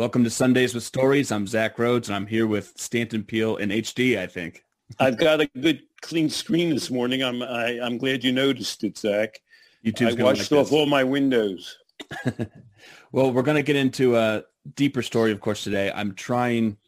Welcome to Sundays with Stories. I'm Zach Rhodes, and I'm here with Stanton Peele in HD, I think. I've got a good clean screen this morning. I'm I, am i am glad you noticed it, Zach. YouTube's I washed like off all my windows. well, we're going to get into a deeper story, of course, today. I'm trying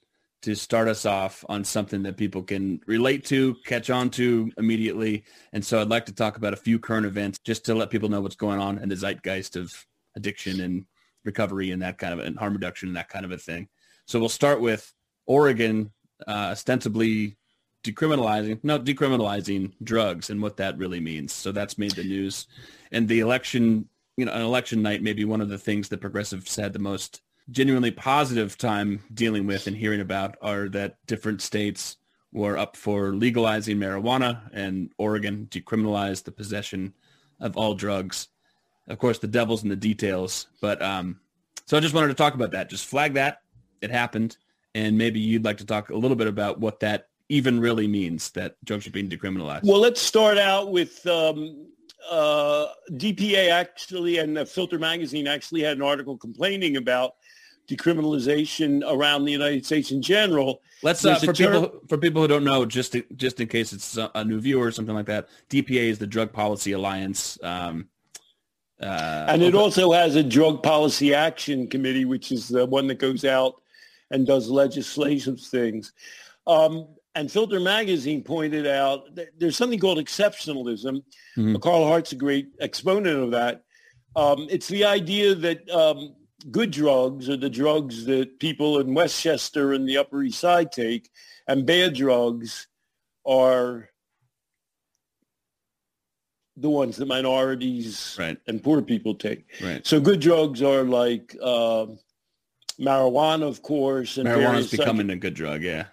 to start us off on something that people can relate to, catch on to immediately. And so I'd like to talk about a few current events just to let people know what's going on in the zeitgeist of addiction and recovery and that kind of and harm reduction and that kind of a thing. So we'll start with Oregon uh, ostensibly decriminalizing, no, decriminalizing drugs and what that really means. So that's made the news. And the election, you know, an election night may be one of the things that progressives had the most genuinely positive time dealing with and hearing about are that different states were up for legalizing marijuana and Oregon decriminalized the possession of all drugs of course, the devil's in the details. But um, so I just wanted to talk about that. Just flag that it happened, and maybe you'd like to talk a little bit about what that even really means that drugs are being decriminalized. Well, let's start out with um, uh, DPA actually, and the Filter magazine actually had an article complaining about decriminalization around the United States in general. Let's uh, for term- people for people who don't know, just to, just in case it's a new viewer or something like that. DPA is the Drug Policy Alliance. Um, uh, and it also has a drug policy action committee, which is the one that goes out and does legislative things. Um, and Filter Magazine pointed out there's something called exceptionalism. Mm-hmm. Carl Hart's a great exponent of that. Um, it's the idea that um, good drugs are the drugs that people in Westchester and the Upper East Side take, and bad drugs are the ones that minorities right. and poor people take. Right. So good drugs are like uh, marijuana, of course, and marijuana is becoming psych- a good drug. Yeah.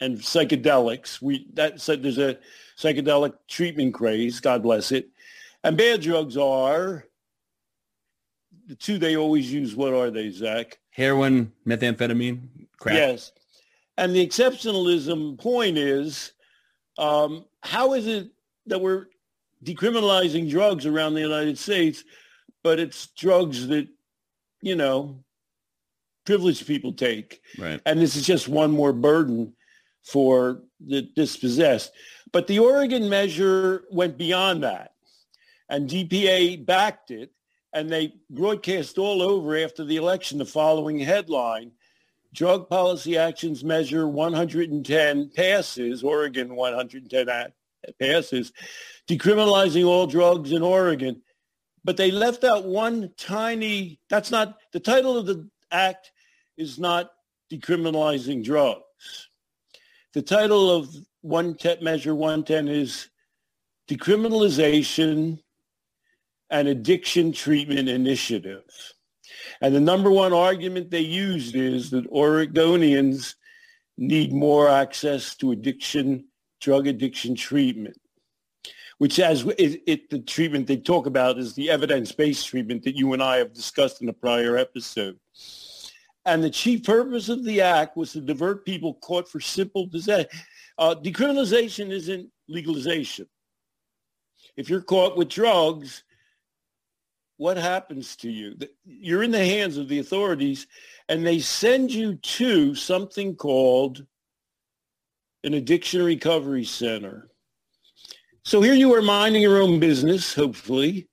And psychedelics. We that said there's a psychedelic treatment craze. God bless it. And bad drugs are the two they always use. What are they, Zach? Heroin, methamphetamine, crack. Yes. And the exceptionalism point is, um, how is it that we're decriminalizing drugs around the United States, but it's drugs that, you know, privileged people take. Right. And this is just one more burden for the dispossessed. But the Oregon measure went beyond that. And DPA backed it. And they broadcast all over after the election the following headline. Drug policy actions measure 110 passes, Oregon 110 passes, decriminalizing all drugs in Oregon. But they left out one tiny, that's not, the title of the act is not decriminalizing drugs. The title of one te- measure 110 is decriminalization and addiction treatment initiative. And the number one argument they used is that Oregonians need more access to addiction, drug addiction treatment which as it, it, the treatment they talk about is the evidence-based treatment that you and I have discussed in a prior episode. And the chief purpose of the act was to divert people caught for simple possession. Uh, decriminalization isn't legalization. If you're caught with drugs, what happens to you? You're in the hands of the authorities, and they send you to something called an addiction recovery center so here you are minding your own business, hopefully,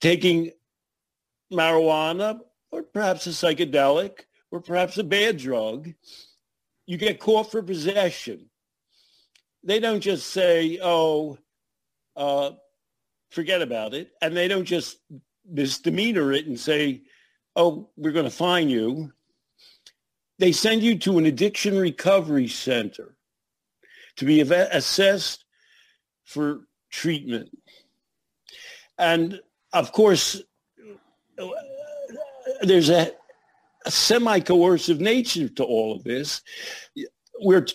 taking marijuana or perhaps a psychedelic or perhaps a bad drug. You get caught for possession. They don't just say, oh, uh, forget about it. And they don't just misdemeanor it and say, oh, we're going to fine you. They send you to an addiction recovery center to be assessed for treatment. And of course, there's a, a semi-coercive nature to all of this. We're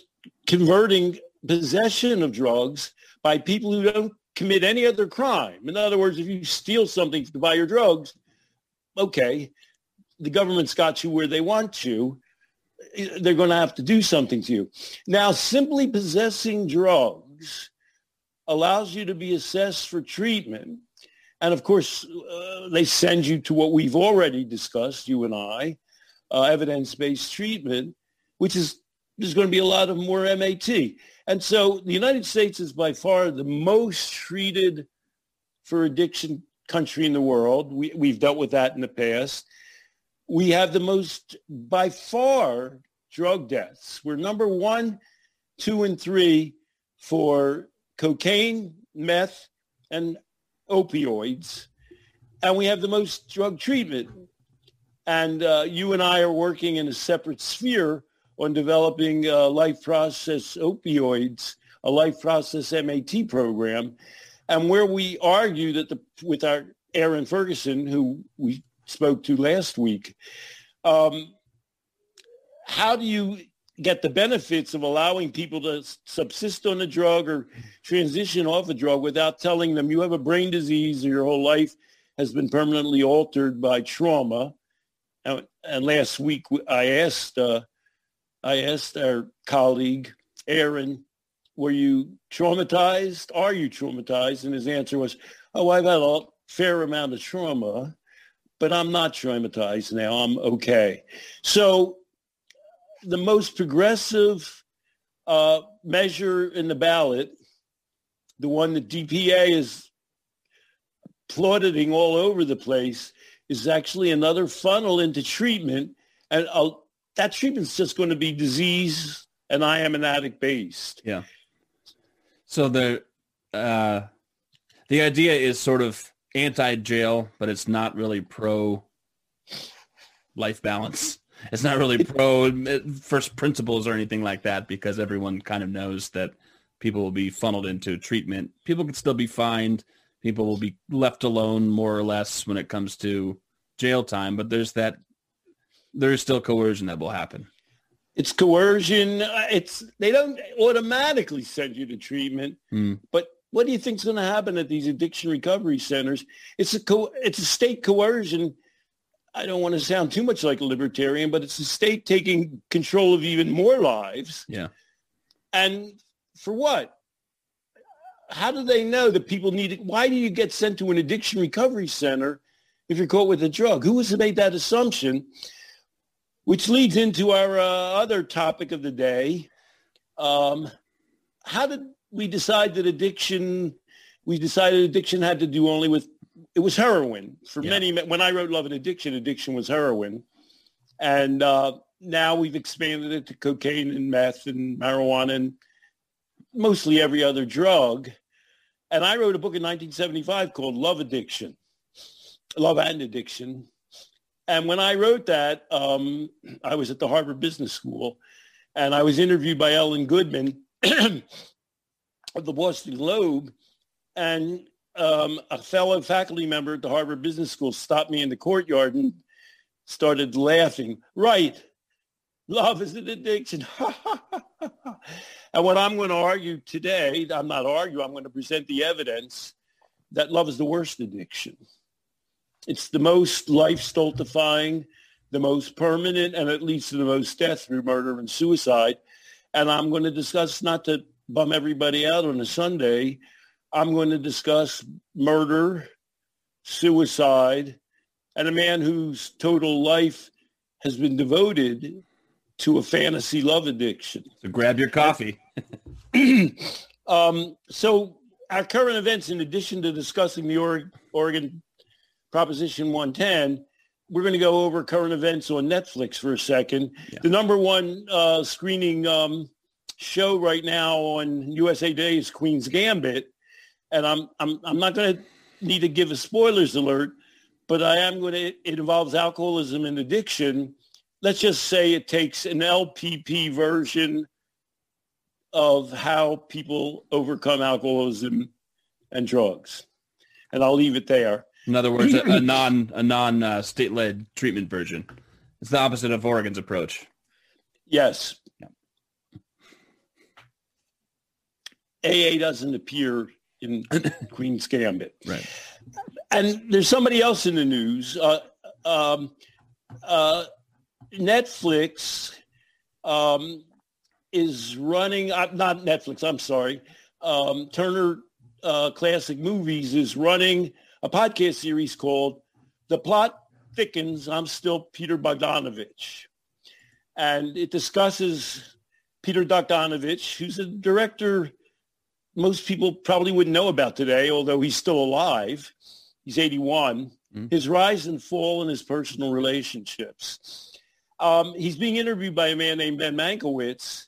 converting possession of drugs by people who don't commit any other crime. In other words, if you steal something to buy your drugs, okay, the government's got you where they want you. They're going to have to do something to you. Now, simply possessing drugs allows you to be assessed for treatment. And of course, uh, they send you to what we've already discussed, you and I, uh, evidence-based treatment, which is there's going to be a lot of more MAT. And so the United States is by far the most treated for addiction country in the world. We, we've dealt with that in the past. We have the most, by far, drug deaths. We're number one, two, and three for cocaine, meth, and opioids. And we have the most drug treatment. And uh, you and I are working in a separate sphere on developing uh, life process opioids, a life process MAT program, and where we argue that the, with our Aaron Ferguson, who we spoke to last week, um, how do you get the benefits of allowing people to subsist on a drug or transition off a drug without telling them you have a brain disease or your whole life has been permanently altered by trauma. And, and last week I asked uh, I asked our colleague Aaron, "Were you traumatized? Are you traumatized?" And his answer was, "Oh, I've had a fair amount of trauma, but I'm not traumatized now. I'm okay." So the most progressive uh, measure in the ballot, the one that DPA is applauding all over the place, is actually another funnel into treatment. And I'll, that treatment's just going to be disease and I am an addict based. Yeah. So the uh, the idea is sort of anti-jail, but it's not really pro life balance. It's not really pro first principles or anything like that because everyone kind of knows that people will be funneled into treatment. People can still be fined. People will be left alone more or less when it comes to jail time, but there's that there's still coercion that will happen. It's coercion. It's they don't automatically send you to treatment, mm. but what do you think is going to happen at these addiction recovery centers? It's a co- it's a state coercion I don't want to sound too much like a libertarian, but it's the state taking control of even more lives. Yeah. And for what? How do they know that people need it? Why do you get sent to an addiction recovery center if you're caught with a drug? Who has made that assumption? Which leads into our uh, other topic of the day. Um, how did we decided that addiction, we decided addiction had to do only with it was heroin for yeah. many. When I wrote Love and Addiction, addiction was heroin, and uh, now we've expanded it to cocaine and meth and marijuana and mostly every other drug. And I wrote a book in 1975 called Love Addiction, Love and Addiction. And when I wrote that, um, I was at the Harvard Business School, and I was interviewed by Ellen Goodman of the Boston Globe, and um, a fellow faculty member at the Harvard Business School stopped me in the courtyard and started laughing. Right. Love is an addiction. and what I'm going to argue today, I'm not arguing, I'm going to present the evidence that love is the worst addiction. It's the most life stultifying, the most permanent, and it leads to the most death through murder and suicide. And I'm going to discuss, not to bum everybody out on a Sunday, I'm going to discuss murder, suicide, and a man whose total life has been devoted to a fantasy love addiction. So grab your coffee. um, so our current events, in addition to discussing the Oregon Proposition 110, we're going to go over current events on Netflix for a second. Yeah. The number one uh, screening um, show right now on USA Today is Queen's Gambit and I'm I'm I'm not going to need to give a spoilers alert, but I am going to. It involves alcoholism and addiction. Let's just say it takes an LPP version of how people overcome alcoholism and drugs, and I'll leave it there. In other words, a, a non a non uh, state led treatment version. It's the opposite of Oregon's approach. Yes. Yeah. AA doesn't appear in Queen's Gambit. Right. And there's somebody else in the news. Uh, um, uh, Netflix um, is running, uh, not Netflix, I'm sorry. Um, Turner uh, Classic Movies is running a podcast series called The Plot thickens, I'm still Peter Bogdanovich. And it discusses Peter Bogdanovich, who's a director most people probably wouldn't know about today, although he's still alive. He's 81. Mm-hmm. His rise and fall in his personal relationships. Um, he's being interviewed by a man named Ben Mankiewicz.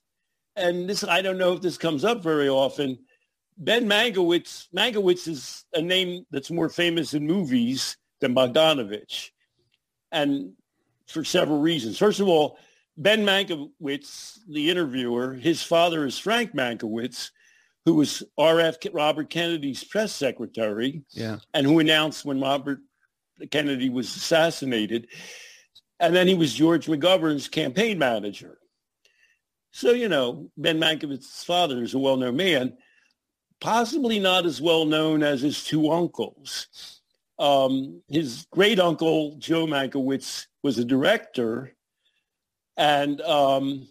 And this, I don't know if this comes up very often. Ben Mankiewicz, Mankiewicz is a name that's more famous in movies than Bogdanovich. And for several reasons. First of all, Ben Mankiewicz, the interviewer, his father is Frank Mankiewicz, who was R.F. Robert Kennedy's press secretary, yeah. and who announced when Robert Kennedy was assassinated. And then he was George McGovern's campaign manager. So, you know, Ben Mankiewicz's father is a well-known man, possibly not as well known as his two uncles. Um, his great uncle, Joe Mankiewicz, was a director, and um,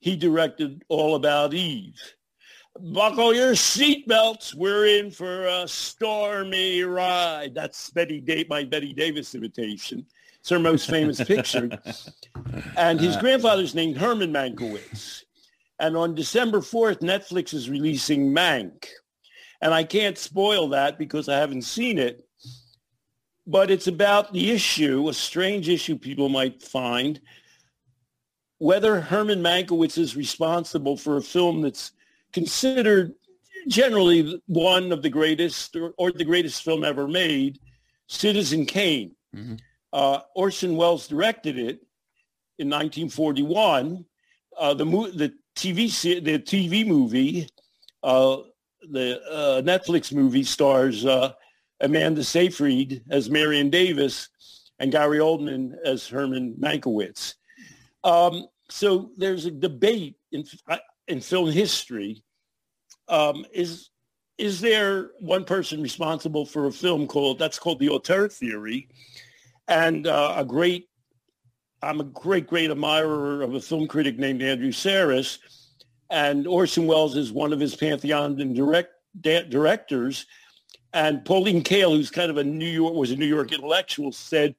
he directed All About Eve. Buckle your seatbelts. We're in for a stormy ride. That's Betty da- my Bette Davis imitation. It's her most famous picture. And his uh. grandfather's named Herman Mankiewicz. And on December 4th, Netflix is releasing Mank. And I can't spoil that because I haven't seen it. But it's about the issue, a strange issue people might find, whether Herman Mankiewicz is responsible for a film that's considered generally one of the greatest or, or the greatest film ever made, Citizen Kane. Mm-hmm. Uh, Orson Welles directed it in 1941. Uh, the, mo- the TV the TV movie, uh, the uh, Netflix movie stars uh, Amanda Seyfried as Marion Davis and Gary Oldman as Herman Mankiewicz. Um, so there's a debate in in film history. Um, is is there one person responsible for a film called that's called the auteur theory, and uh, a great I'm a great great admirer of a film critic named Andrew Sarris, and Orson Welles is one of his pantheon and direct da- directors, and Pauline Kael, who's kind of a New York was a New York intellectual, said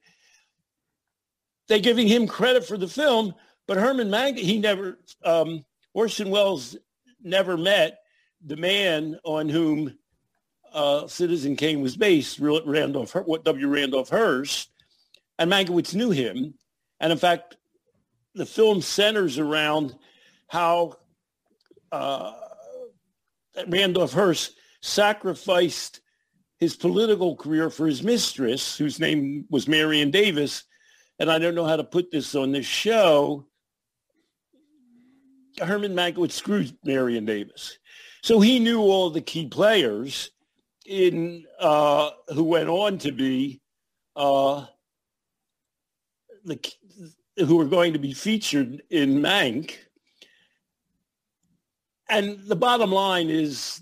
they're giving him credit for the film, but Herman Mang he never um, Orson Welles never met the man on whom uh, Citizen Kane was based, Randolph, W. Randolph Hearst, and Mankiewicz knew him. And in fact, the film centers around how uh, Randolph Hearst sacrificed his political career for his mistress, whose name was Marion Davis. And I don't know how to put this on this show. Herman Mankiewicz screwed Marion Davis. So he knew all the key players in uh, who went on to be uh, the who were going to be featured in Mank. And the bottom line is,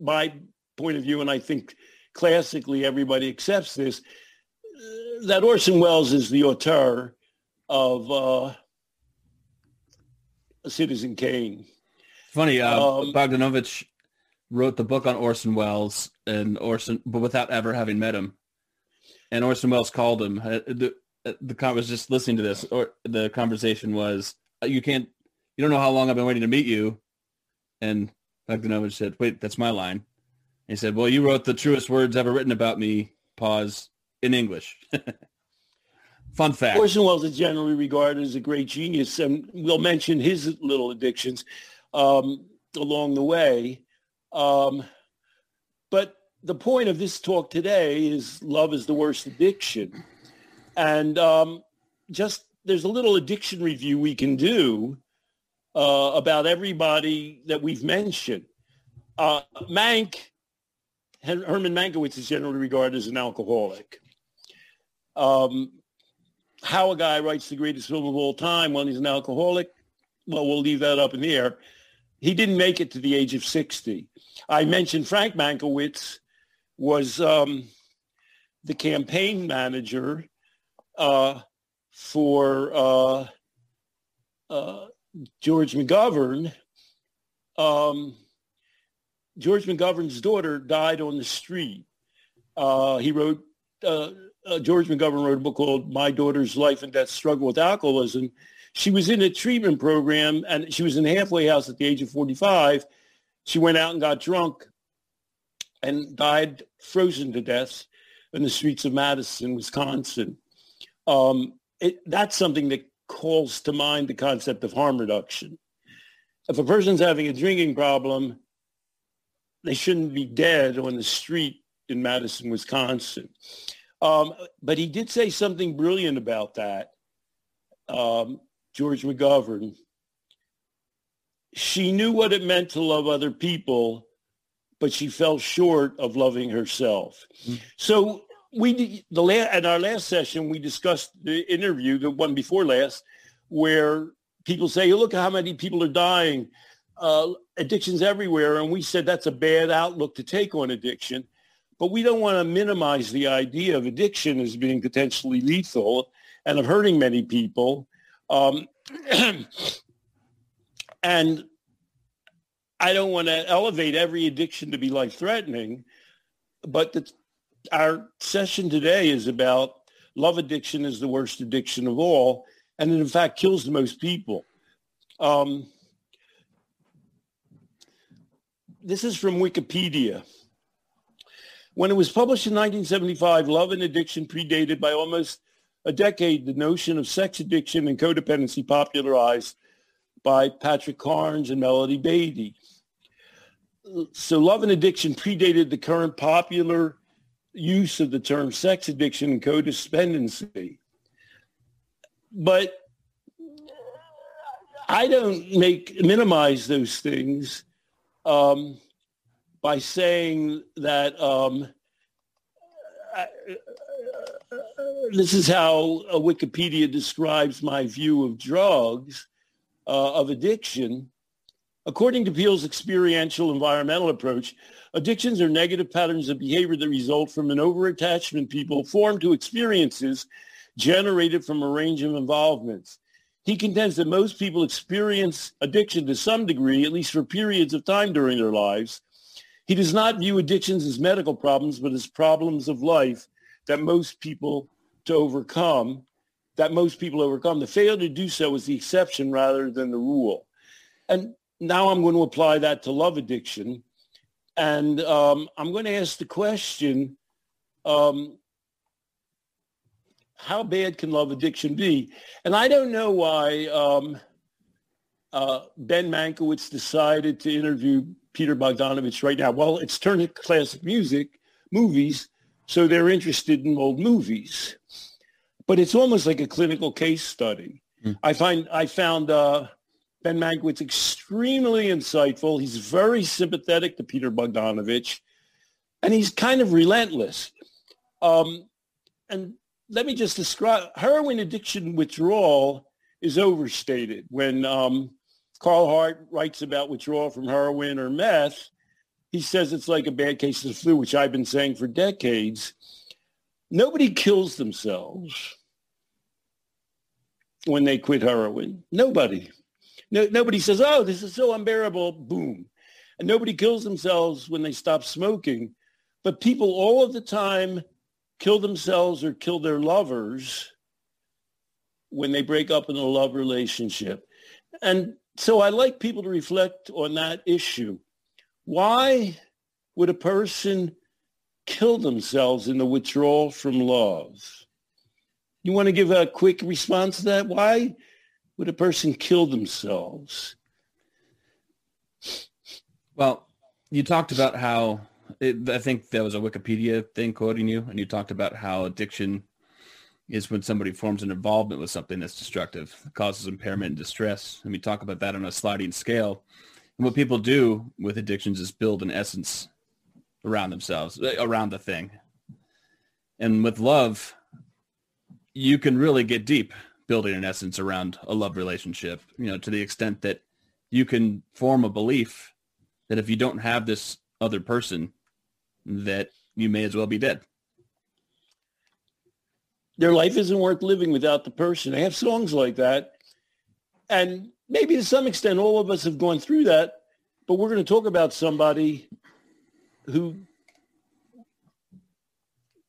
my point of view, and I think classically everybody accepts this, that Orson Welles is the auteur of uh, Citizen Kane. Funny, uh, um, Bogdanovich wrote the book on Orson Welles and Orson, but without ever having met him. And Orson Welles called him. Uh, the, uh, the was just listening to this, or the conversation was, uh, "You can't, you don't know how long I've been waiting to meet you." And Bogdanovich said, "Wait, that's my line." He said, "Well, you wrote the truest words ever written about me." Pause in English. Fun fact. Orson Welles is generally regarded as a great genius, and we'll mention his little addictions um, along the way. Um, but the point of this talk today is love is the worst addiction. And um, just there's a little addiction review we can do uh, about everybody that we've mentioned. Uh, Mank, Herman Mankiewicz is generally regarded as an alcoholic. Um, how a guy writes the greatest film of all time when he's an alcoholic, well, we'll leave that up in the air. He didn't make it to the age of 60. I mentioned Frank Mankiewicz was um, the campaign manager uh, for uh, uh, George McGovern. Um, George McGovern's daughter died on the street. Uh, he wrote uh, George McGovern wrote a book called My Daughter's Life and Death Struggle with Alcoholism. She was in a treatment program and she was in a halfway house at the age of 45. She went out and got drunk and died frozen to death in the streets of Madison, Wisconsin. Um, it, that's something that calls to mind the concept of harm reduction. If a person's having a drinking problem, they shouldn't be dead on the street in Madison, Wisconsin. Um, but he did say something brilliant about that, um, George McGovern. She knew what it meant to love other people, but she fell short of loving herself. Mm-hmm. So we the la- in our last session we discussed the interview, the one before last, where people say, "Look how many people are dying." Uh, addictions everywhere, and we said that's a bad outlook to take on addiction. But we don't want to minimize the idea of addiction as being potentially lethal and of hurting many people. Um, and I don't want to elevate every addiction to be life-threatening, but the, our session today is about love addiction is the worst addiction of all, and it in fact kills the most people. Um, this is from Wikipedia. When it was published in 1975, Love and Addiction predated by almost a decade the notion of sex addiction and codependency popularized by Patrick Carnes and Melody Beattie. So love and addiction predated the current popular use of the term sex addiction and codependency. But I don't make minimize those things um, by saying that um, I, this is how Wikipedia describes my view of drugs, uh, of addiction. According to Peele's experiential environmental approach, addictions are negative patterns of behavior that result from an overattachment people form to experiences generated from a range of involvements. He contends that most people experience addiction to some degree, at least for periods of time during their lives. He does not view addictions as medical problems, but as problems of life that most people to overcome, that most people overcome. The failure to do so is the exception rather than the rule. And now I'm going to apply that to love addiction. And um, I'm going to ask the question, um, how bad can love addiction be? And I don't know why um, uh, Ben Mankiewicz decided to interview Peter Bogdanovich right now. Well, it's turned to classic music, movies, so they're interested in old movies. But it's almost like a clinical case study. Mm. I find I found uh, Ben Mankiewicz extremely insightful. He's very sympathetic to Peter Bogdanovich, and he's kind of relentless. Um, and let me just describe heroin addiction withdrawal is overstated. When um, Carl Hart writes about withdrawal from heroin or meth, he says it's like a bad case of the flu, which I've been saying for decades. Nobody kills themselves when they quit heroin. Nobody. No, nobody says, oh, this is so unbearable, boom. And nobody kills themselves when they stop smoking. But people all of the time kill themselves or kill their lovers when they break up in a love relationship. And so I like people to reflect on that issue. Why would a person kill themselves in the withdrawal from love? You want to give a quick response to that? Why would a person kill themselves? Well, you talked about how it, I think there was a Wikipedia thing quoting you, and you talked about how addiction is when somebody forms an involvement with something that's destructive, causes impairment and distress. And we talk about that on a sliding scale. And what people do with addictions is build an essence around themselves, eh, around the thing. And with love, you can really get deep building an essence around a love relationship, you know, to the extent that you can form a belief that if you don't have this other person, that you may as well be dead. Their life isn't worth living without the person. I have songs like that. And maybe to some extent, all of us have gone through that, but we're going to talk about somebody who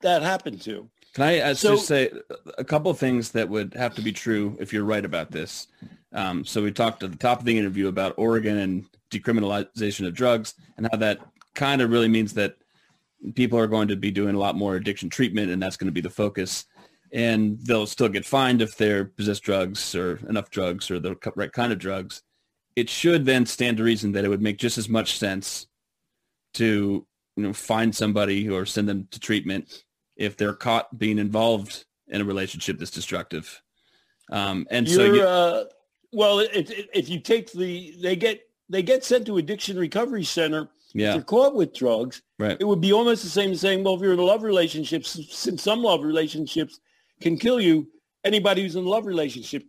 that happened to. Can I uh, so, just say a couple of things that would have to be true if you're right about this? Um, so we talked at the top of the interview about Oregon and decriminalization of drugs and how that kind of really means that people are going to be doing a lot more addiction treatment and that's going to be the focus and they'll still get fined if they're possess drugs or enough drugs or the right kind of drugs. It should then stand to reason that it would make just as much sense to you know find somebody or send them to treatment if they're caught being involved in a relationship that's destructive. Um, and You're, so, you, uh, well, it, it, if you take the, they get they get sent to addiction recovery center. Yeah. If they're caught with drugs, right. it would be almost the same as saying, well, if you're in a love relationship, since some love relationships can kill you, anybody who's in a love relationship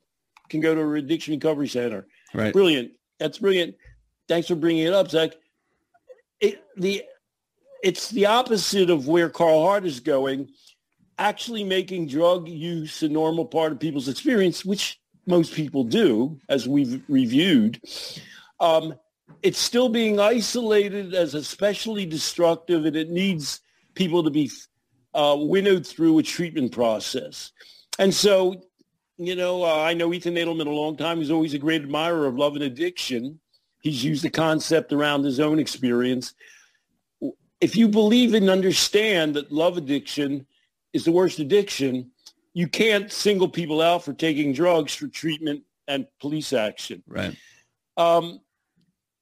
can go to a addiction recovery center. Right. Brilliant. That's brilliant. Thanks for bringing it up, Zach. It, the it's the opposite of where Carl Hart is going, actually making drug use a normal part of people's experience, which most people do, as we've reviewed. Um, it's still being isolated as especially destructive, and it needs people to be uh, winnowed through a treatment process. And so, you know, uh, I know Ethan Nadelmann a long time. He's always a great admirer of love and addiction. He's used the concept around his own experience if you believe and understand that love addiction is the worst addiction, you can't single people out for taking drugs for treatment and police action. Right. Um,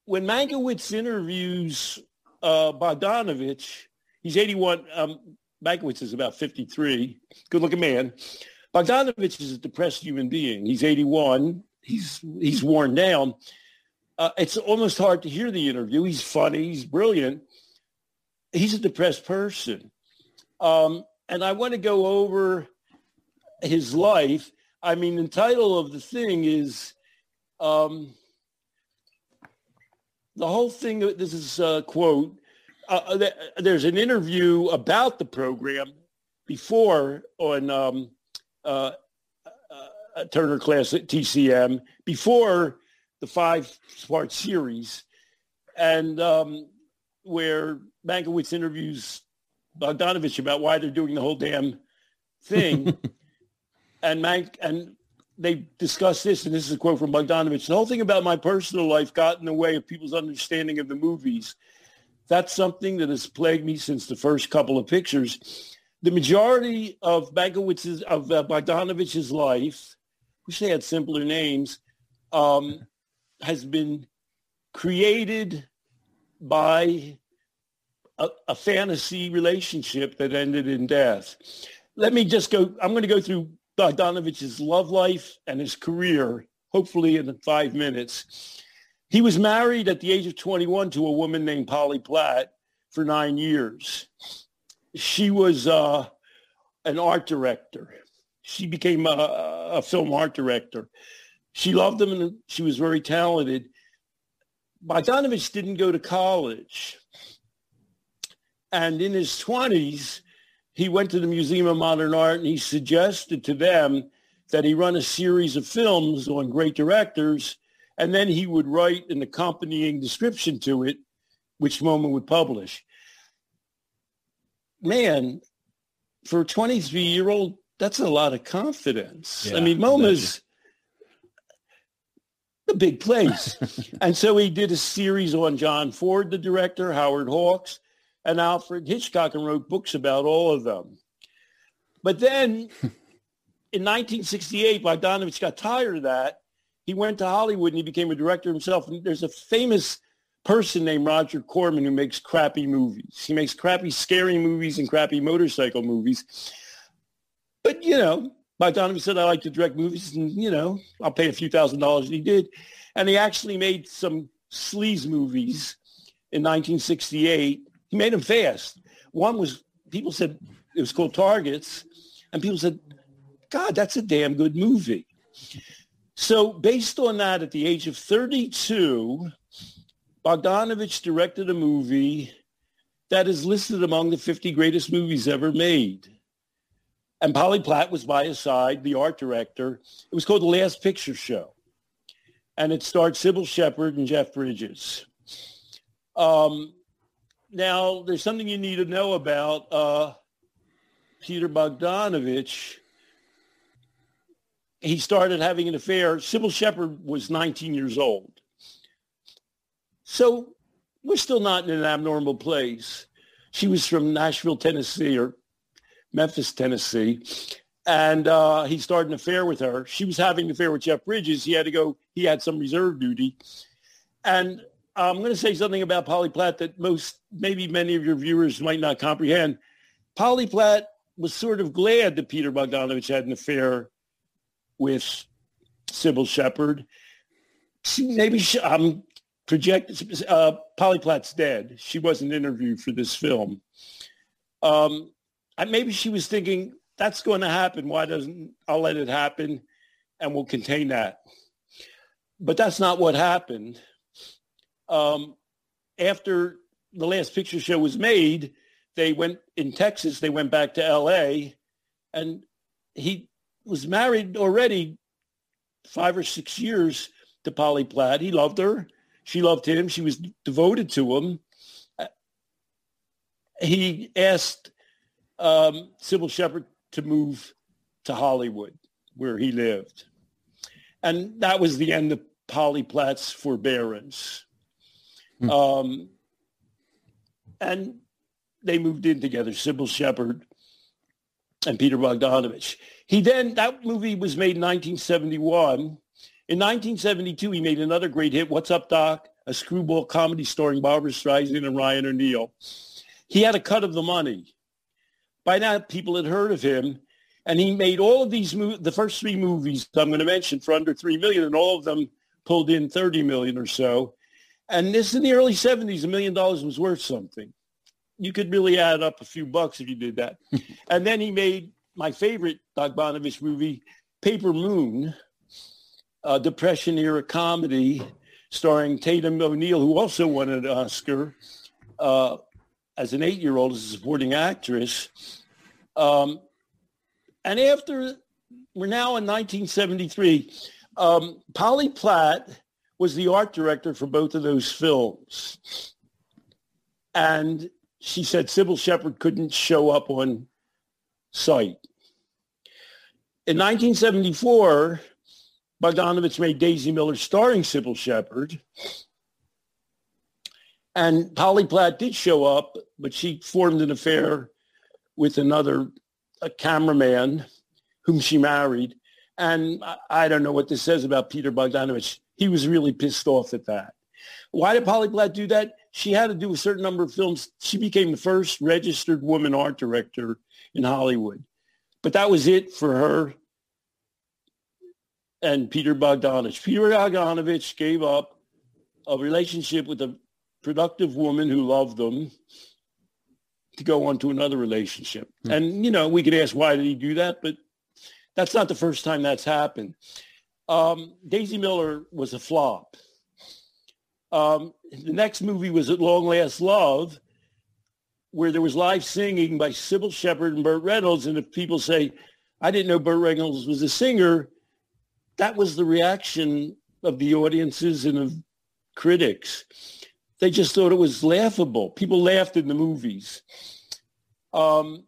when Mankiewicz interviews uh, Bogdanovich, he's 81. Um, Mankiewicz is about 53. Good-looking man. Bogdanovich is a depressed human being. He's 81. He's he's worn down. Uh, it's almost hard to hear the interview. He's funny. He's brilliant he's a depressed person. Um, and I want to go over his life. I mean, the title of the thing is um, the whole thing. This is a quote. Uh, uh there's an interview about the program before on um, uh, uh, Turner Class at TCM before the five-part series, and um, where Mankiewicz interviews Bogdanovich about why they're doing the whole damn thing. and Mank and they discuss this, and this is a quote from Bogdanovich. The whole thing about my personal life got in the way of people's understanding of the movies. That's something that has plagued me since the first couple of pictures. The majority of Mankiewicz's, of uh, Bogdanovich's life, wish they had simpler names, um, has been created by a, a fantasy relationship that ended in death. Let me just go. I'm going to go through Bogdanovich's love life and his career, hopefully in five minutes. He was married at the age of 21 to a woman named Polly Platt for nine years. She was uh, an art director. She became a, a, film art director. She loved him and she was very talented. Bogdanovich didn't go to college. And in his 20s, he went to the Museum of Modern Art and he suggested to them that he run a series of films on great directors, and then he would write an accompanying description to it, which MoMA would publish. Man, for a 23-year-old, that's a lot of confidence. Yeah, I mean, MoMA's a big place. and so he did a series on John Ford, the director, Howard Hawks, and Alfred Hitchcock and wrote books about all of them. But then in 1968, Bogdanovich got tired of that. He went to Hollywood and he became a director himself. And there's a famous person named Roger Corman who makes crappy movies. He makes crappy scary movies and crappy motorcycle movies. But, you know, my Donovan said, I like to direct movies and, you know, I'll pay a few thousand dollars. And he did. And he actually made some sleaze movies in 1968 he made them fast. One was people said it was called Targets, and people said, "God, that's a damn good movie." So based on that, at the age of 32, Bogdanovich directed a movie that is listed among the 50 greatest movies ever made. And Polly Platt was by his side, the art director. It was called The Last Picture Show. And it starred Cybill Shepherd and Jeff Bridges. Um, now, there's something you need to know about uh, Peter Bogdanovich, he started having an affair. Cybill Shepherd was 19 years old. So we're still not in an abnormal place. She was from Nashville, Tennessee, or Memphis, Tennessee. And uh, he started an affair with her. She was having an affair with Jeff Bridges. He had to go, he had some reserve duty. And I'm going to say something about Polly Platt that most, maybe many of your viewers might not comprehend. Polly Platt was sort of glad that Peter Bogdanovich had an affair with Cybill Shepherd. Maybe she, I'm project. Uh, Polly Platt's dead. She wasn't interviewed for this film. Um, maybe she was thinking that's going to happen. Why doesn't I'll let it happen, and we'll contain that. But that's not what happened. Um, after the last picture show was made, they went in Texas. They went back to L.A. and he was married already five or six years to Polly Platt. He loved her. She loved him. She was devoted to him. He asked um, Cybill Shepherd to move to Hollywood, where he lived. And that was the end of Polly Platt's forbearance. Hmm. Um, and they moved in together, Cybill Shepherd and Peter Bogdanovich. He then, that movie was made in 1971. In 1972, he made another great hit, What's Up, Doc? A screwball comedy starring Barbara Streisand and Ryan O'Neal. He had a cut of the money. By now, people had heard of him, and he made all of these, mo- the first three movies I'm going to mention for under 3 million, and all of them pulled in 30 million or so. And this in the early 70s, a million dollars was worth something. You could really add up a few bucks if you did that. and then he made my favorite Doc Bogdanovich movie, Paper Moon, a Depression era comedy starring Tatum O'Neal, who also won an Oscar uh, as an eight-year-old as a supporting actress. Um, and after, we're now in 1973, um, Polly Platt was the art director for both of those films. And she said Cybill Shepherd couldn't show up on site. In 1974, Bogdanovich made Daisy Miller starring Cybill Shepherd. And Polly Platt did show up, but she formed an affair with another cameraman whom she married. And I, I don't know what this says about Peter Bogdanovich. He was really pissed off at that. Why did Polly Platt do that? She had to do a certain number of films. She became the first registered woman art director in Hollywood. But that was it for her and Peter Bogdanovich. Peter Bogdanovich gave up a relationship with a productive woman who loved them to go on to another relationship. Hmm. And, you know, we could ask why did he do that, but that's not the first time that's happened. Um, Daisy Miller was a flop. Um, the next movie was At Long Last Love, where there was live singing by Cybill Shepherd and Burt Reynolds. And if people say, I didn't know Burt Reynolds was a singer, that was the reaction of the audiences and of critics. They just thought it was laughable. People laughed in the movies. Um,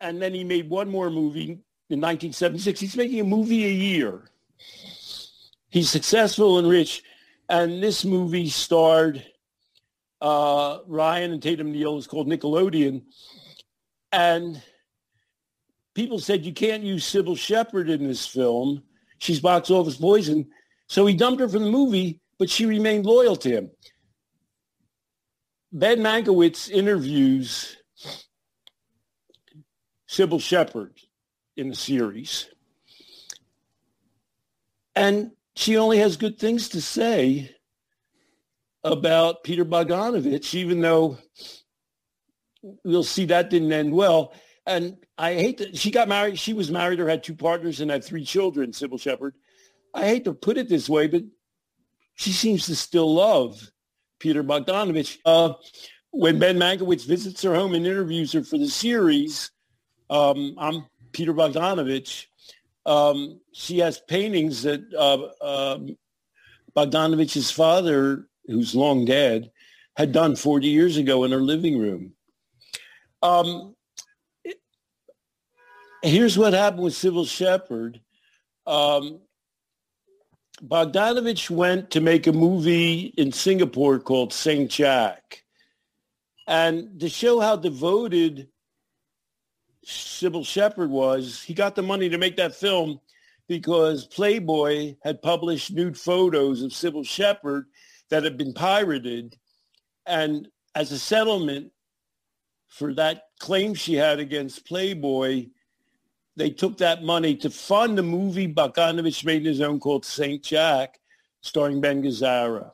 and then he made one more movie in 1976. He's making a movie a year. He's successful and rich. And this movie starred uh, Ryan and Tatum Neal. It's called Nickelodeon. And people said, you can't use Cybill Shepherd in this film she's box office poison. So he dumped her from the movie, but she remained loyal to him. Ben Mankiewicz interviews Cybill Shepherd in the series. And she only has good things to say about Peter Bogdanovich, even though we'll see that didn't end well and I hate that she got married. She was married or had two partners and had three children, Cybill Shepherd. I hate to put it this way, but she seems to still love Peter Bogdanovich. Uh, when Ben Mankiewicz visits her home and interviews her for the series, um, I'm Peter Bogdanovich. Um, she has paintings that uh, um, Bogdanovich's father, who's long dead, had done 40 years ago in her living room. Um, here's what happened with Cybill Shepherd. Um, Bogdanovich went to make a movie in Singapore called Saint Jack. And to show how devoted Cybill Shepherd was, he got the money to make that film because Playboy had published nude photos of Cybill Shepherd that had been pirated. And as a settlement for that claim she had against Playboy, they took that money to fund a movie Bogdanovich made his own called Saint Jack, starring Ben Gazzara.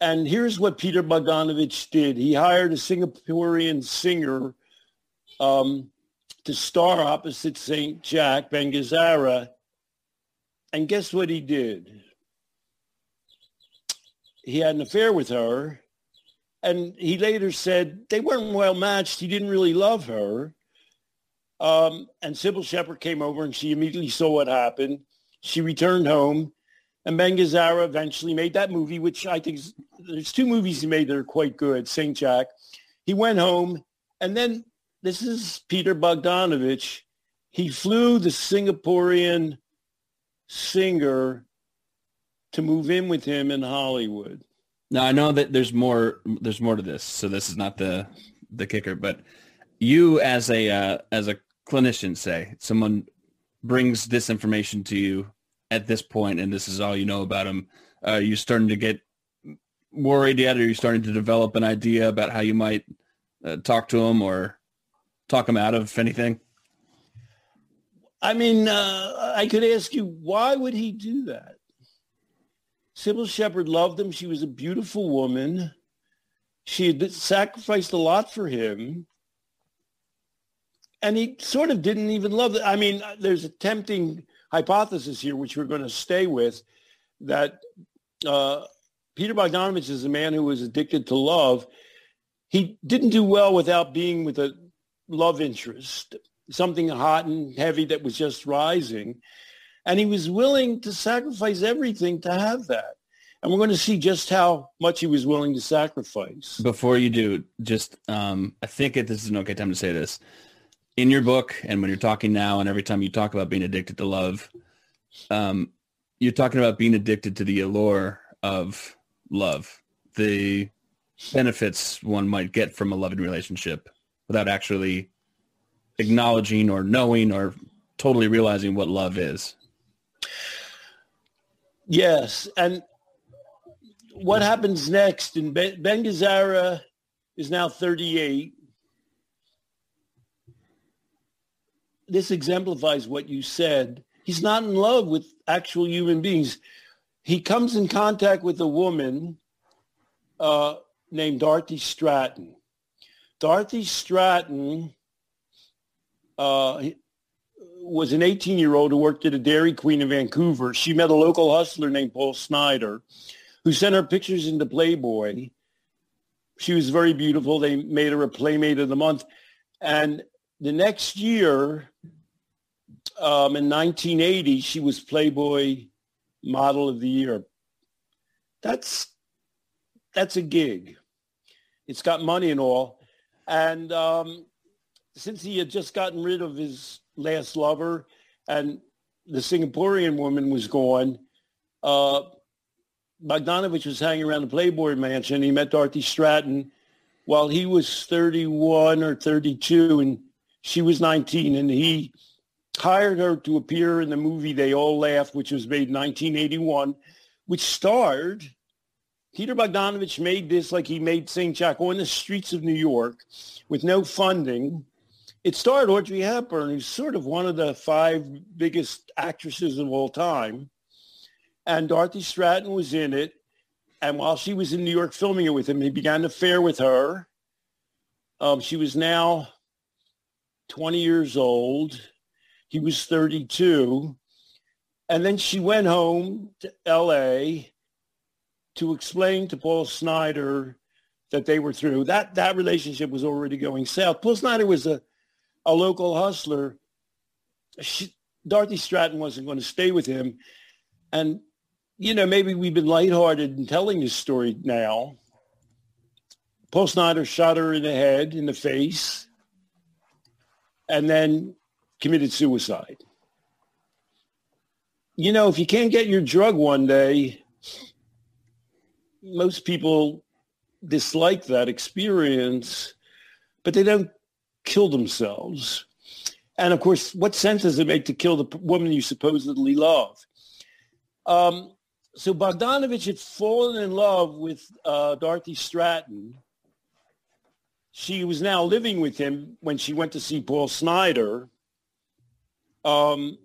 And here's what Peter Bogdanovich did. He hired a Singaporean singer um, to star opposite Saint Jack, Ben Gazzara. And guess what he did? He had an affair with her. And he later said they weren't well matched. He didn't really love her. Um, and Cybill Shepherd came over and she immediately saw what happened. She returned home. And Ben Gazzara eventually made that movie, which I think is, there's two movies he made that are quite good, St. Jack. He went home. And then this is Peter Bogdanovich. He flew the Singaporean singer to move in with him in Hollywood. Now I know that there's more. There's more to this, so this is not the the kicker. But you, as a uh, as a clinician, say someone brings this information to you at this point, and this is all you know about him. Uh, you starting to get worried yet? Are you starting to develop an idea about how you might uh, talk to him or talk him out of anything? I mean, uh, I could ask you, why would he do that? Cybill Shepherd loved him. She was a beautiful woman. She had sacrificed a lot for him. And he sort of didn't even love it. I mean, there's a tempting hypothesis here, which we're going to stay with, that uh, Peter Bogdanovich is a man who was addicted to love. He didn't do well without being with a love interest, something hot and heavy that was just rising. And he was willing to sacrifice everything to have that. And we're going to see just how much he was willing to sacrifice. Before you do, just um, I think it, this is an okay time to say this. In your book, and when you're talking now, and every time you talk about being addicted to love, um, you're talking about being addicted to the allure of love, the benefits one might get from a loving relationship without actually acknowledging or knowing or totally realizing what love is. Yes, and what happens next? And Ben, ben Gazzara is now 38. This exemplifies what you said. He's not in love with actual human beings. He comes in contact with a woman uh, named Dorothy Stratton. Dorothy Stratton uh, was an 18-year-old who worked at a Dairy Queen in Vancouver. She met a local hustler named Paul Snider, who sent her pictures into Playboy. She was very beautiful. They made her a Playmate of the Month. And the next year, um, in 1980, she was Playboy Model of the Year. That's that's a gig. It's got money and all. And um, since he had just gotten rid of his last lover and the Singaporean woman was gone, uh, Bogdanovich was hanging around the Playboy Mansion. He met Dorothy Stratton while he was 31 or 32 and she was 19 and he hired her to appear in the movie They All Laugh, which was made in 1981, which starred Peter Bogdanovich made this like he made St. Jack on the streets of New York with no funding. It starred Audrey Hepburn, who's sort of one of the five biggest actresses of all time. And Dorothy Stratton was in it. And while she was in New York filming it with him, he began an affair with her. Um, she was now 20 years old. He was 32. And then she went home to L.A. to explain to Paul Snider that they were through. That that relationship was already going south. Paul Snider was a, a local hustler. She, Dorothy Stratton wasn't going to stay with him. And you know, maybe we've been lighthearted in telling this story now. Paul Snider shot her in the head, in the face. And then committed suicide. You know, if you can't get your drug one day, most people dislike that experience, but they don't kill themselves. And of course, what sense does it make to kill the woman you supposedly love? Um, so Bogdanovich had fallen in love with uh, Dorothy Stratton. She was now living with him when she went to see Paul Snider. Um,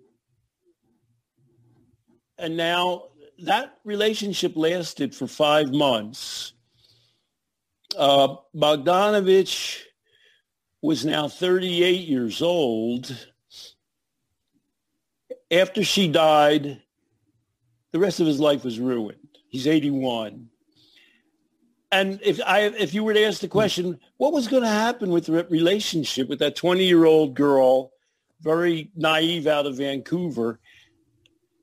and now that relationship lasted for five months. Uh, Bogdanovich was now 38 years old. After she died, the rest of his life was ruined. He's 81. And if I, if you were to ask the question, what was going to happen with the relationship with that 20-year-old girl, very naive out of Vancouver,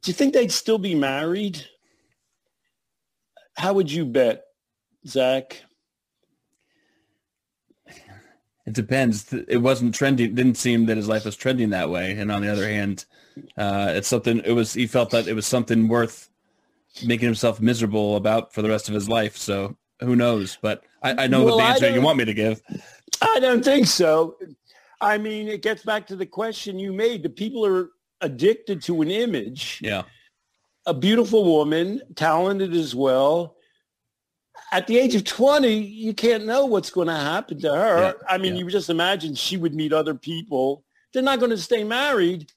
do you think they'd still be married? How would you bet, Zach? It depends. It wasn't trending. It didn't seem that his life was trending that way. And on the other hand, uh, it's something. It was. He felt that it was something worth making himself miserable about for the rest of his life. So who knows? But I, I know well, what the answer you want me to give. I don't think so. I mean, it gets back to the question you made. The people are addicted to an image. Yeah. A beautiful woman, talented as well, at the age of 20, you can't know what's going to happen to her. Yeah, I mean, yeah. you just imagine she would meet other people. They're not going to stay married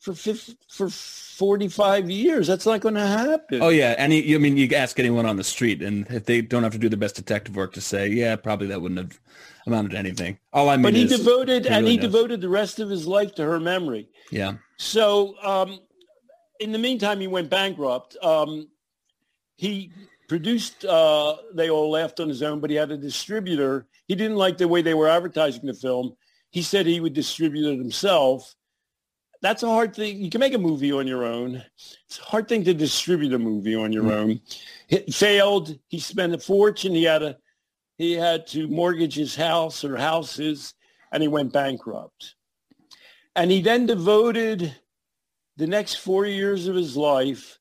for 50, for 45 years. That's not going to happen. Oh yeah, any I mean, you ask anyone on the street, and if they don't have to do the best detective work to say, yeah, probably that wouldn't have amounted to anything. All I mean, but he devoted and he knows. devoted the rest of his life to her memory. Yeah. So, um, in the meantime, he went bankrupt. Um, he produced uh, They All Laughed on His Own, but he had a distributor. He didn't like the way they were advertising the film. He said he would distribute it himself. That's a hard thing. You can make a movie on your own. It's a hard thing to distribute a movie on your mm-hmm. own. It failed. He spent a fortune. He had a he had to mortgage his house or houses, and he went bankrupt. And he then devoted the next four years of his life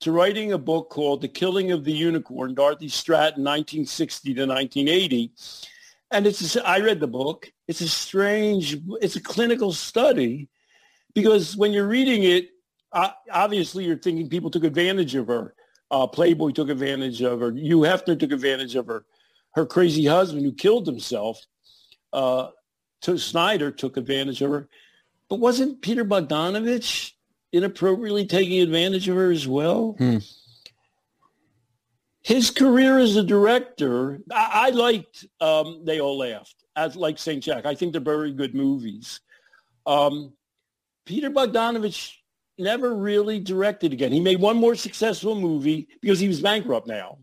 to writing a book called The Killing of the Unicorn, Dorothy Stratton, 1960 to 1980. And it's, a, I read the book. It's a strange, it's a clinical study because when you're reading it, obviously you're thinking people took advantage of her. Uh, Playboy took advantage of her. Hugh Hefner took advantage of her. Her crazy husband who killed himself, uh, to Snider took advantage of her. But wasn't Peter Bogdanovich inappropriately taking advantage of her as well. Hmm. His career as a director, I, I liked um, They All Laughed, as like St. Jack. I think they're very good movies. Um, Peter Bogdanovich never really directed again. He made one more successful movie because he was bankrupt now.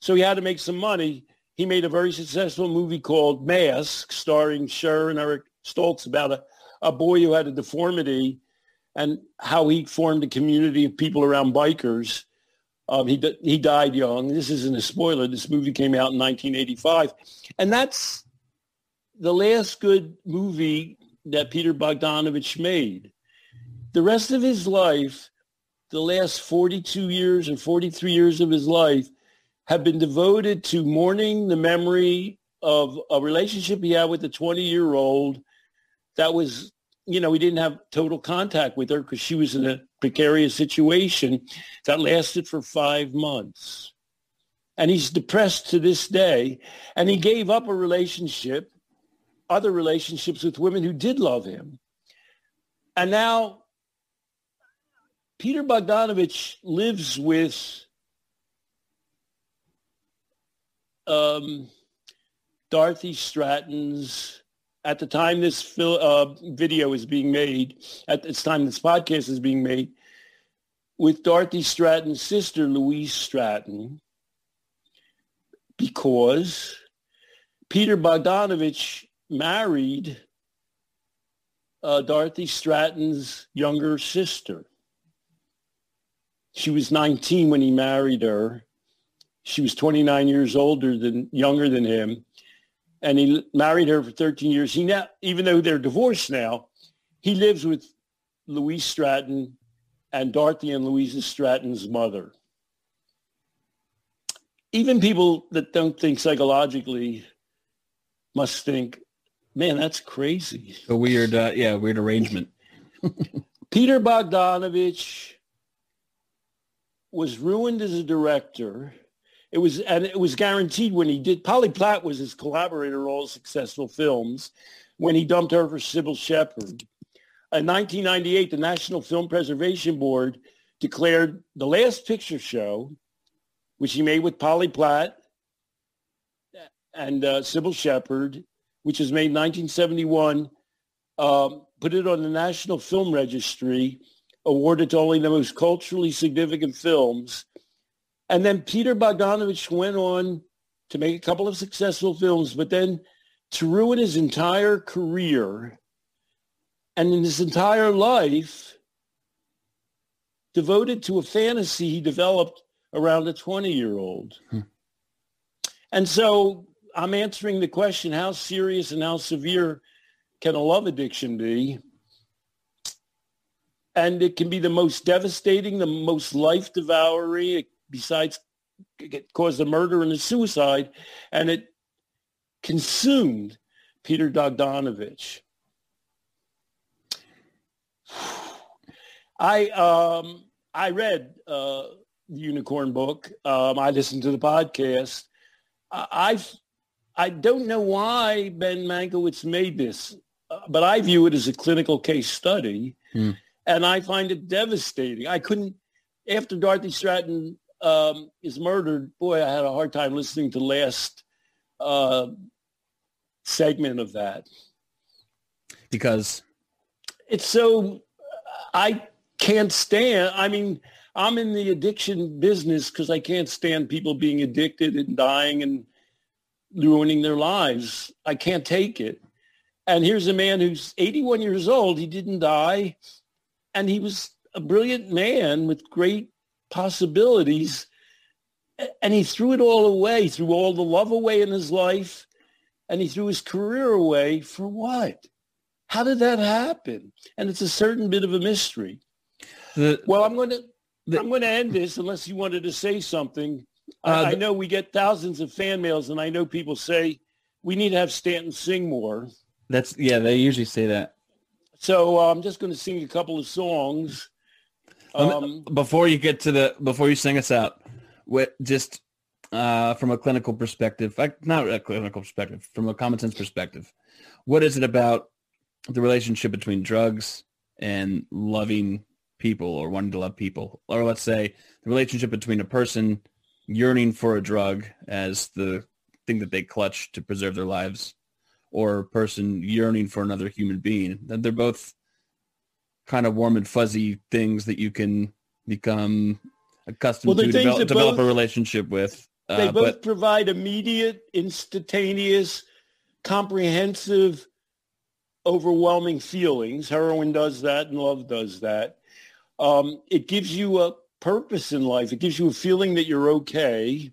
So he had to make some money. He made a very successful movie called Mask, starring Cher and Eric Stoltz about a, a boy who had a deformity and how he formed a community of people around bikers. Um, he he died young. This isn't a spoiler. This movie came out in 1985, and that's the last good movie that Peter Bogdanovich made. The rest of his life, the last 42 years or 43 years of his life, have been devoted to mourning the memory of a relationship he had with a 20-year-old that was you know, he didn't have total contact with her because she was in a precarious situation that lasted for five months. And he's depressed to this day. And he gave up a relationship, other relationships with women who did love him. And now Peter Bogdanovich lives with um, Dorothy Stratton's at the time this fil- uh, video is being made, at this time this podcast is being made, with Dorothy Stratton's sister, Louise Stratton, because Peter Bogdanovich married uh, Dorothy Stratton's younger sister. She was 19 when he married her. She was 29 years older than younger than him and he married her for 13 years. He now, even though they're divorced now, he lives with Louise Stratton and Dorothy and Louisa Stratton's mother. Even people that don't think psychologically must think, man, that's crazy. A weird, uh, yeah, weird arrangement. Peter Bogdanovich was ruined as a director. It was, and it was guaranteed when he did. Polly Platt was his collaborator in all successful films when he dumped her for Cybill Shepherd. In 1998, the National Film Preservation Board declared the last picture show, which he made with Polly Platt and uh, Cybill Shepherd, which was made in 1971, um, put it on the National Film Registry, awarded to only the most culturally significant films. And then Peter Bogdanovich went on to make a couple of successful films, but then to ruin his entire career and in his entire life devoted to a fantasy he developed around a 20-year-old. Hmm. And so I'm answering the question, how serious and how severe can a love addiction be? And it can be the most devastating, the most life-devouring, besides it caused a murder and a suicide, and it consumed Peter Bogdanovich. I um, I read uh, the Unicorn book. Um, I listened to the podcast. I I don't know why Ben Mankiewicz made this, uh, but I view it as a clinical case study, hmm. and I find it devastating. I couldn't after Dorothy Stratton um, is murdered. Boy, I had a hard time listening to last uh, segment of that because it's so. I can't stand. I mean, I'm in the addiction business because I can't stand people being addicted and dying and ruining their lives. I can't take it. And here's a man who's 81 years old. He didn't die. And he was a brilliant man with great possibilities. And he threw it all away, threw all the love away in his life. And he threw his career away for what? How did that happen? And it's a certain bit of a mystery. The, well, I'm going to the, I'm going to end this unless you wanted to say something. Uh, I, I, know we get thousands of fan mails, and I know people say we need to have Stanton sing more. That's yeah, they usually say that. So uh, I'm just going to sing a couple of songs. Um, before you get to the before you sing us out, with just uh, from a clinical perspective, not a clinical perspective, from a common sense perspective, what is it about the relationship between drugs and loving people or wanting to love people, or let's say the relationship between a person yearning for a drug as the thing that they clutch to preserve their lives, or a person yearning for another human being. That they're both kind of warm and fuzzy things that you can become accustomed well, to develop, develop both, a relationship with. Uh, they both but, provide immediate, instantaneous, comprehensive, overwhelming feelings. Heroin does that and love does that. Um, it gives you a purpose in life. It gives you a feeling that you're okay.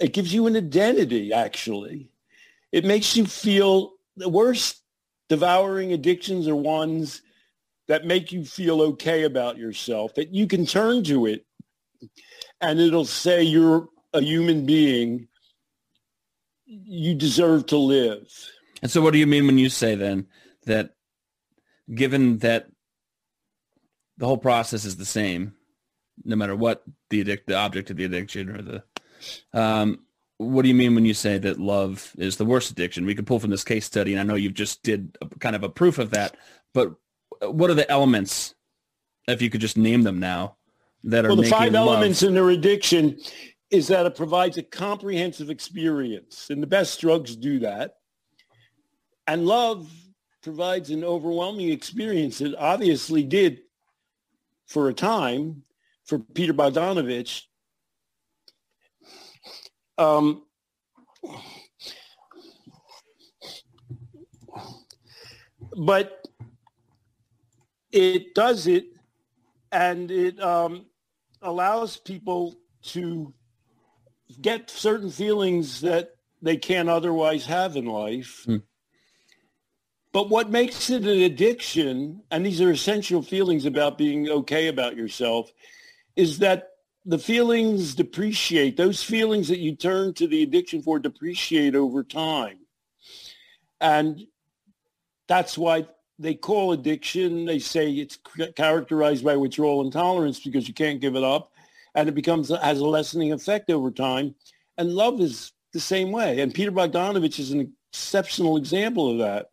It gives you an identity, actually. It makes you feel the worst devouring addictions are ones that make you feel okay about yourself, that you can turn to it and it'll say you're a human being. You deserve to live. And so what do you mean when you say then that given that the whole process is the same, no matter what the addict, the object of the addiction or the. Um, what do you mean when you say that love is the worst addiction? We could pull from this case study, and I know you've just did a, kind of a proof of that. But what are the elements, if you could just name them now, that are well, the five love... elements in their addiction is that it provides a comprehensive experience, and the best drugs do that. And love provides an overwhelming experience. It obviously did for a time for Peter Bogdanovich. Um, but it does it and it um, allows people to get certain feelings that they can't otherwise have in life. Hmm. But what makes it an addiction, and these are essential feelings about being okay about yourself, is that the feelings depreciate. Those feelings that you turn to the addiction for depreciate over time. And that's why they call addiction, they say it's characterized by withdrawal intolerance because you can't give it up. And it becomes, has a lessening effect over time. And love is the same way. And Peter Bogdanovich is an exceptional example of that.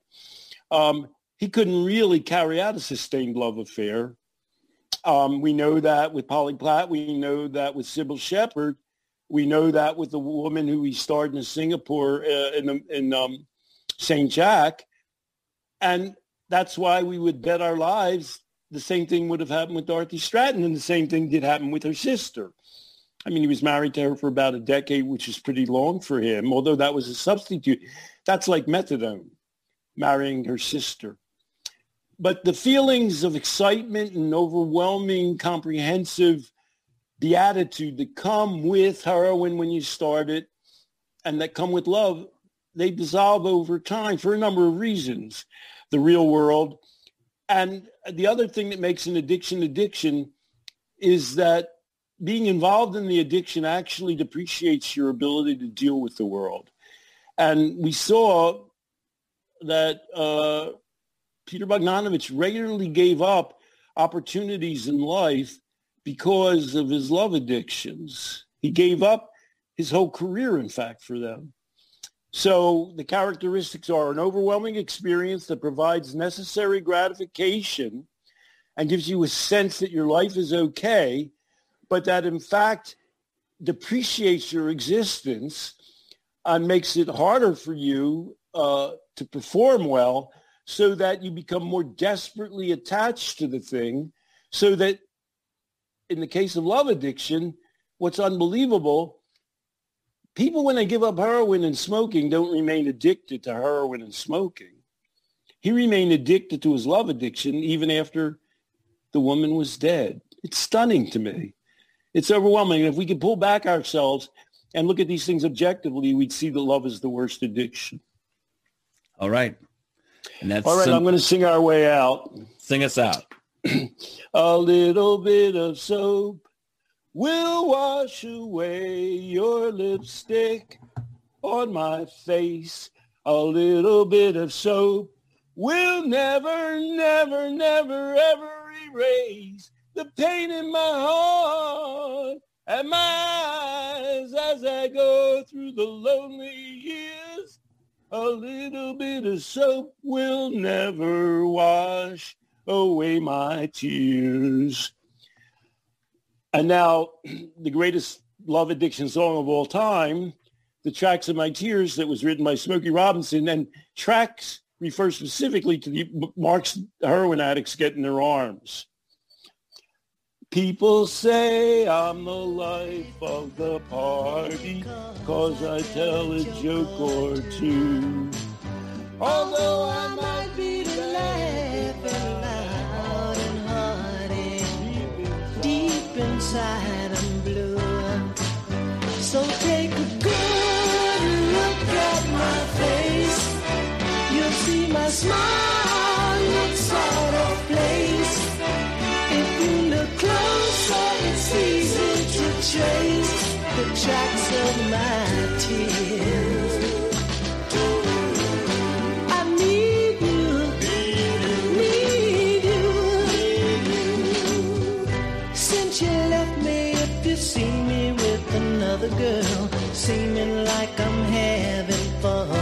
Um, he couldn't really carry out a sustained love affair um, we know that with Polly Platt. We know that with Cybill Shepherd. We know that with the woman who he starred in Singapore uh, in, in um, St. Jack. And that's why we would bet our lives the same thing would have happened with Dorothy Stratton and the same thing did happen with her sister. I mean, he was married to her for about a decade, which is pretty long for him, although that was a substitute. That's like methadone, marrying her sister but the feelings of excitement and overwhelming, comprehensive beatitude that come with heroin when you start it and that come with love, they dissolve over time for a number of reasons. The real world. And the other thing that makes an addiction addiction is that being involved in the addiction actually depreciates your ability to deal with the world. And we saw that uh, Peter Bogdanovich regularly gave up opportunities in life because of his love addictions. He gave up his whole career, in fact, for them. So the characteristics are an overwhelming experience that provides necessary gratification and gives you a sense that your life is okay, but that in fact depreciates your existence and makes it harder for you uh, to perform well so that you become more desperately attached to the thing so that in the case of love addiction, what's unbelievable, people when they give up heroin and smoking don't remain addicted to heroin and smoking. He remained addicted to his love addiction even after the woman was dead. It's stunning to me. It's overwhelming. if we could pull back ourselves and look at these things objectively, we'd see that love is the worst addiction. All right. And that's all right. Some, I'm going to sing our way out. Sing us out. a little bit of soap will wash away your lipstick on my face. A little bit of soap will never, never, never, ever erase the pain in my heart and my eyes as I go through the lonely years. A little bit of soap will never wash away my tears. And now, the greatest love addiction song of all time, The Tracks of My Tears, that was written by Smokey Robinson. And tracks refer specifically to the marks heroin addicts get in their arms. People say I'm the life of the party cause I tell a joke or two. Although I might be the laughing inside I'm blue. So take a good look at my face. You'll see my smile looks sort of place. If you look closer, it's easy to trace the tracks of my seeming like I'm having fun.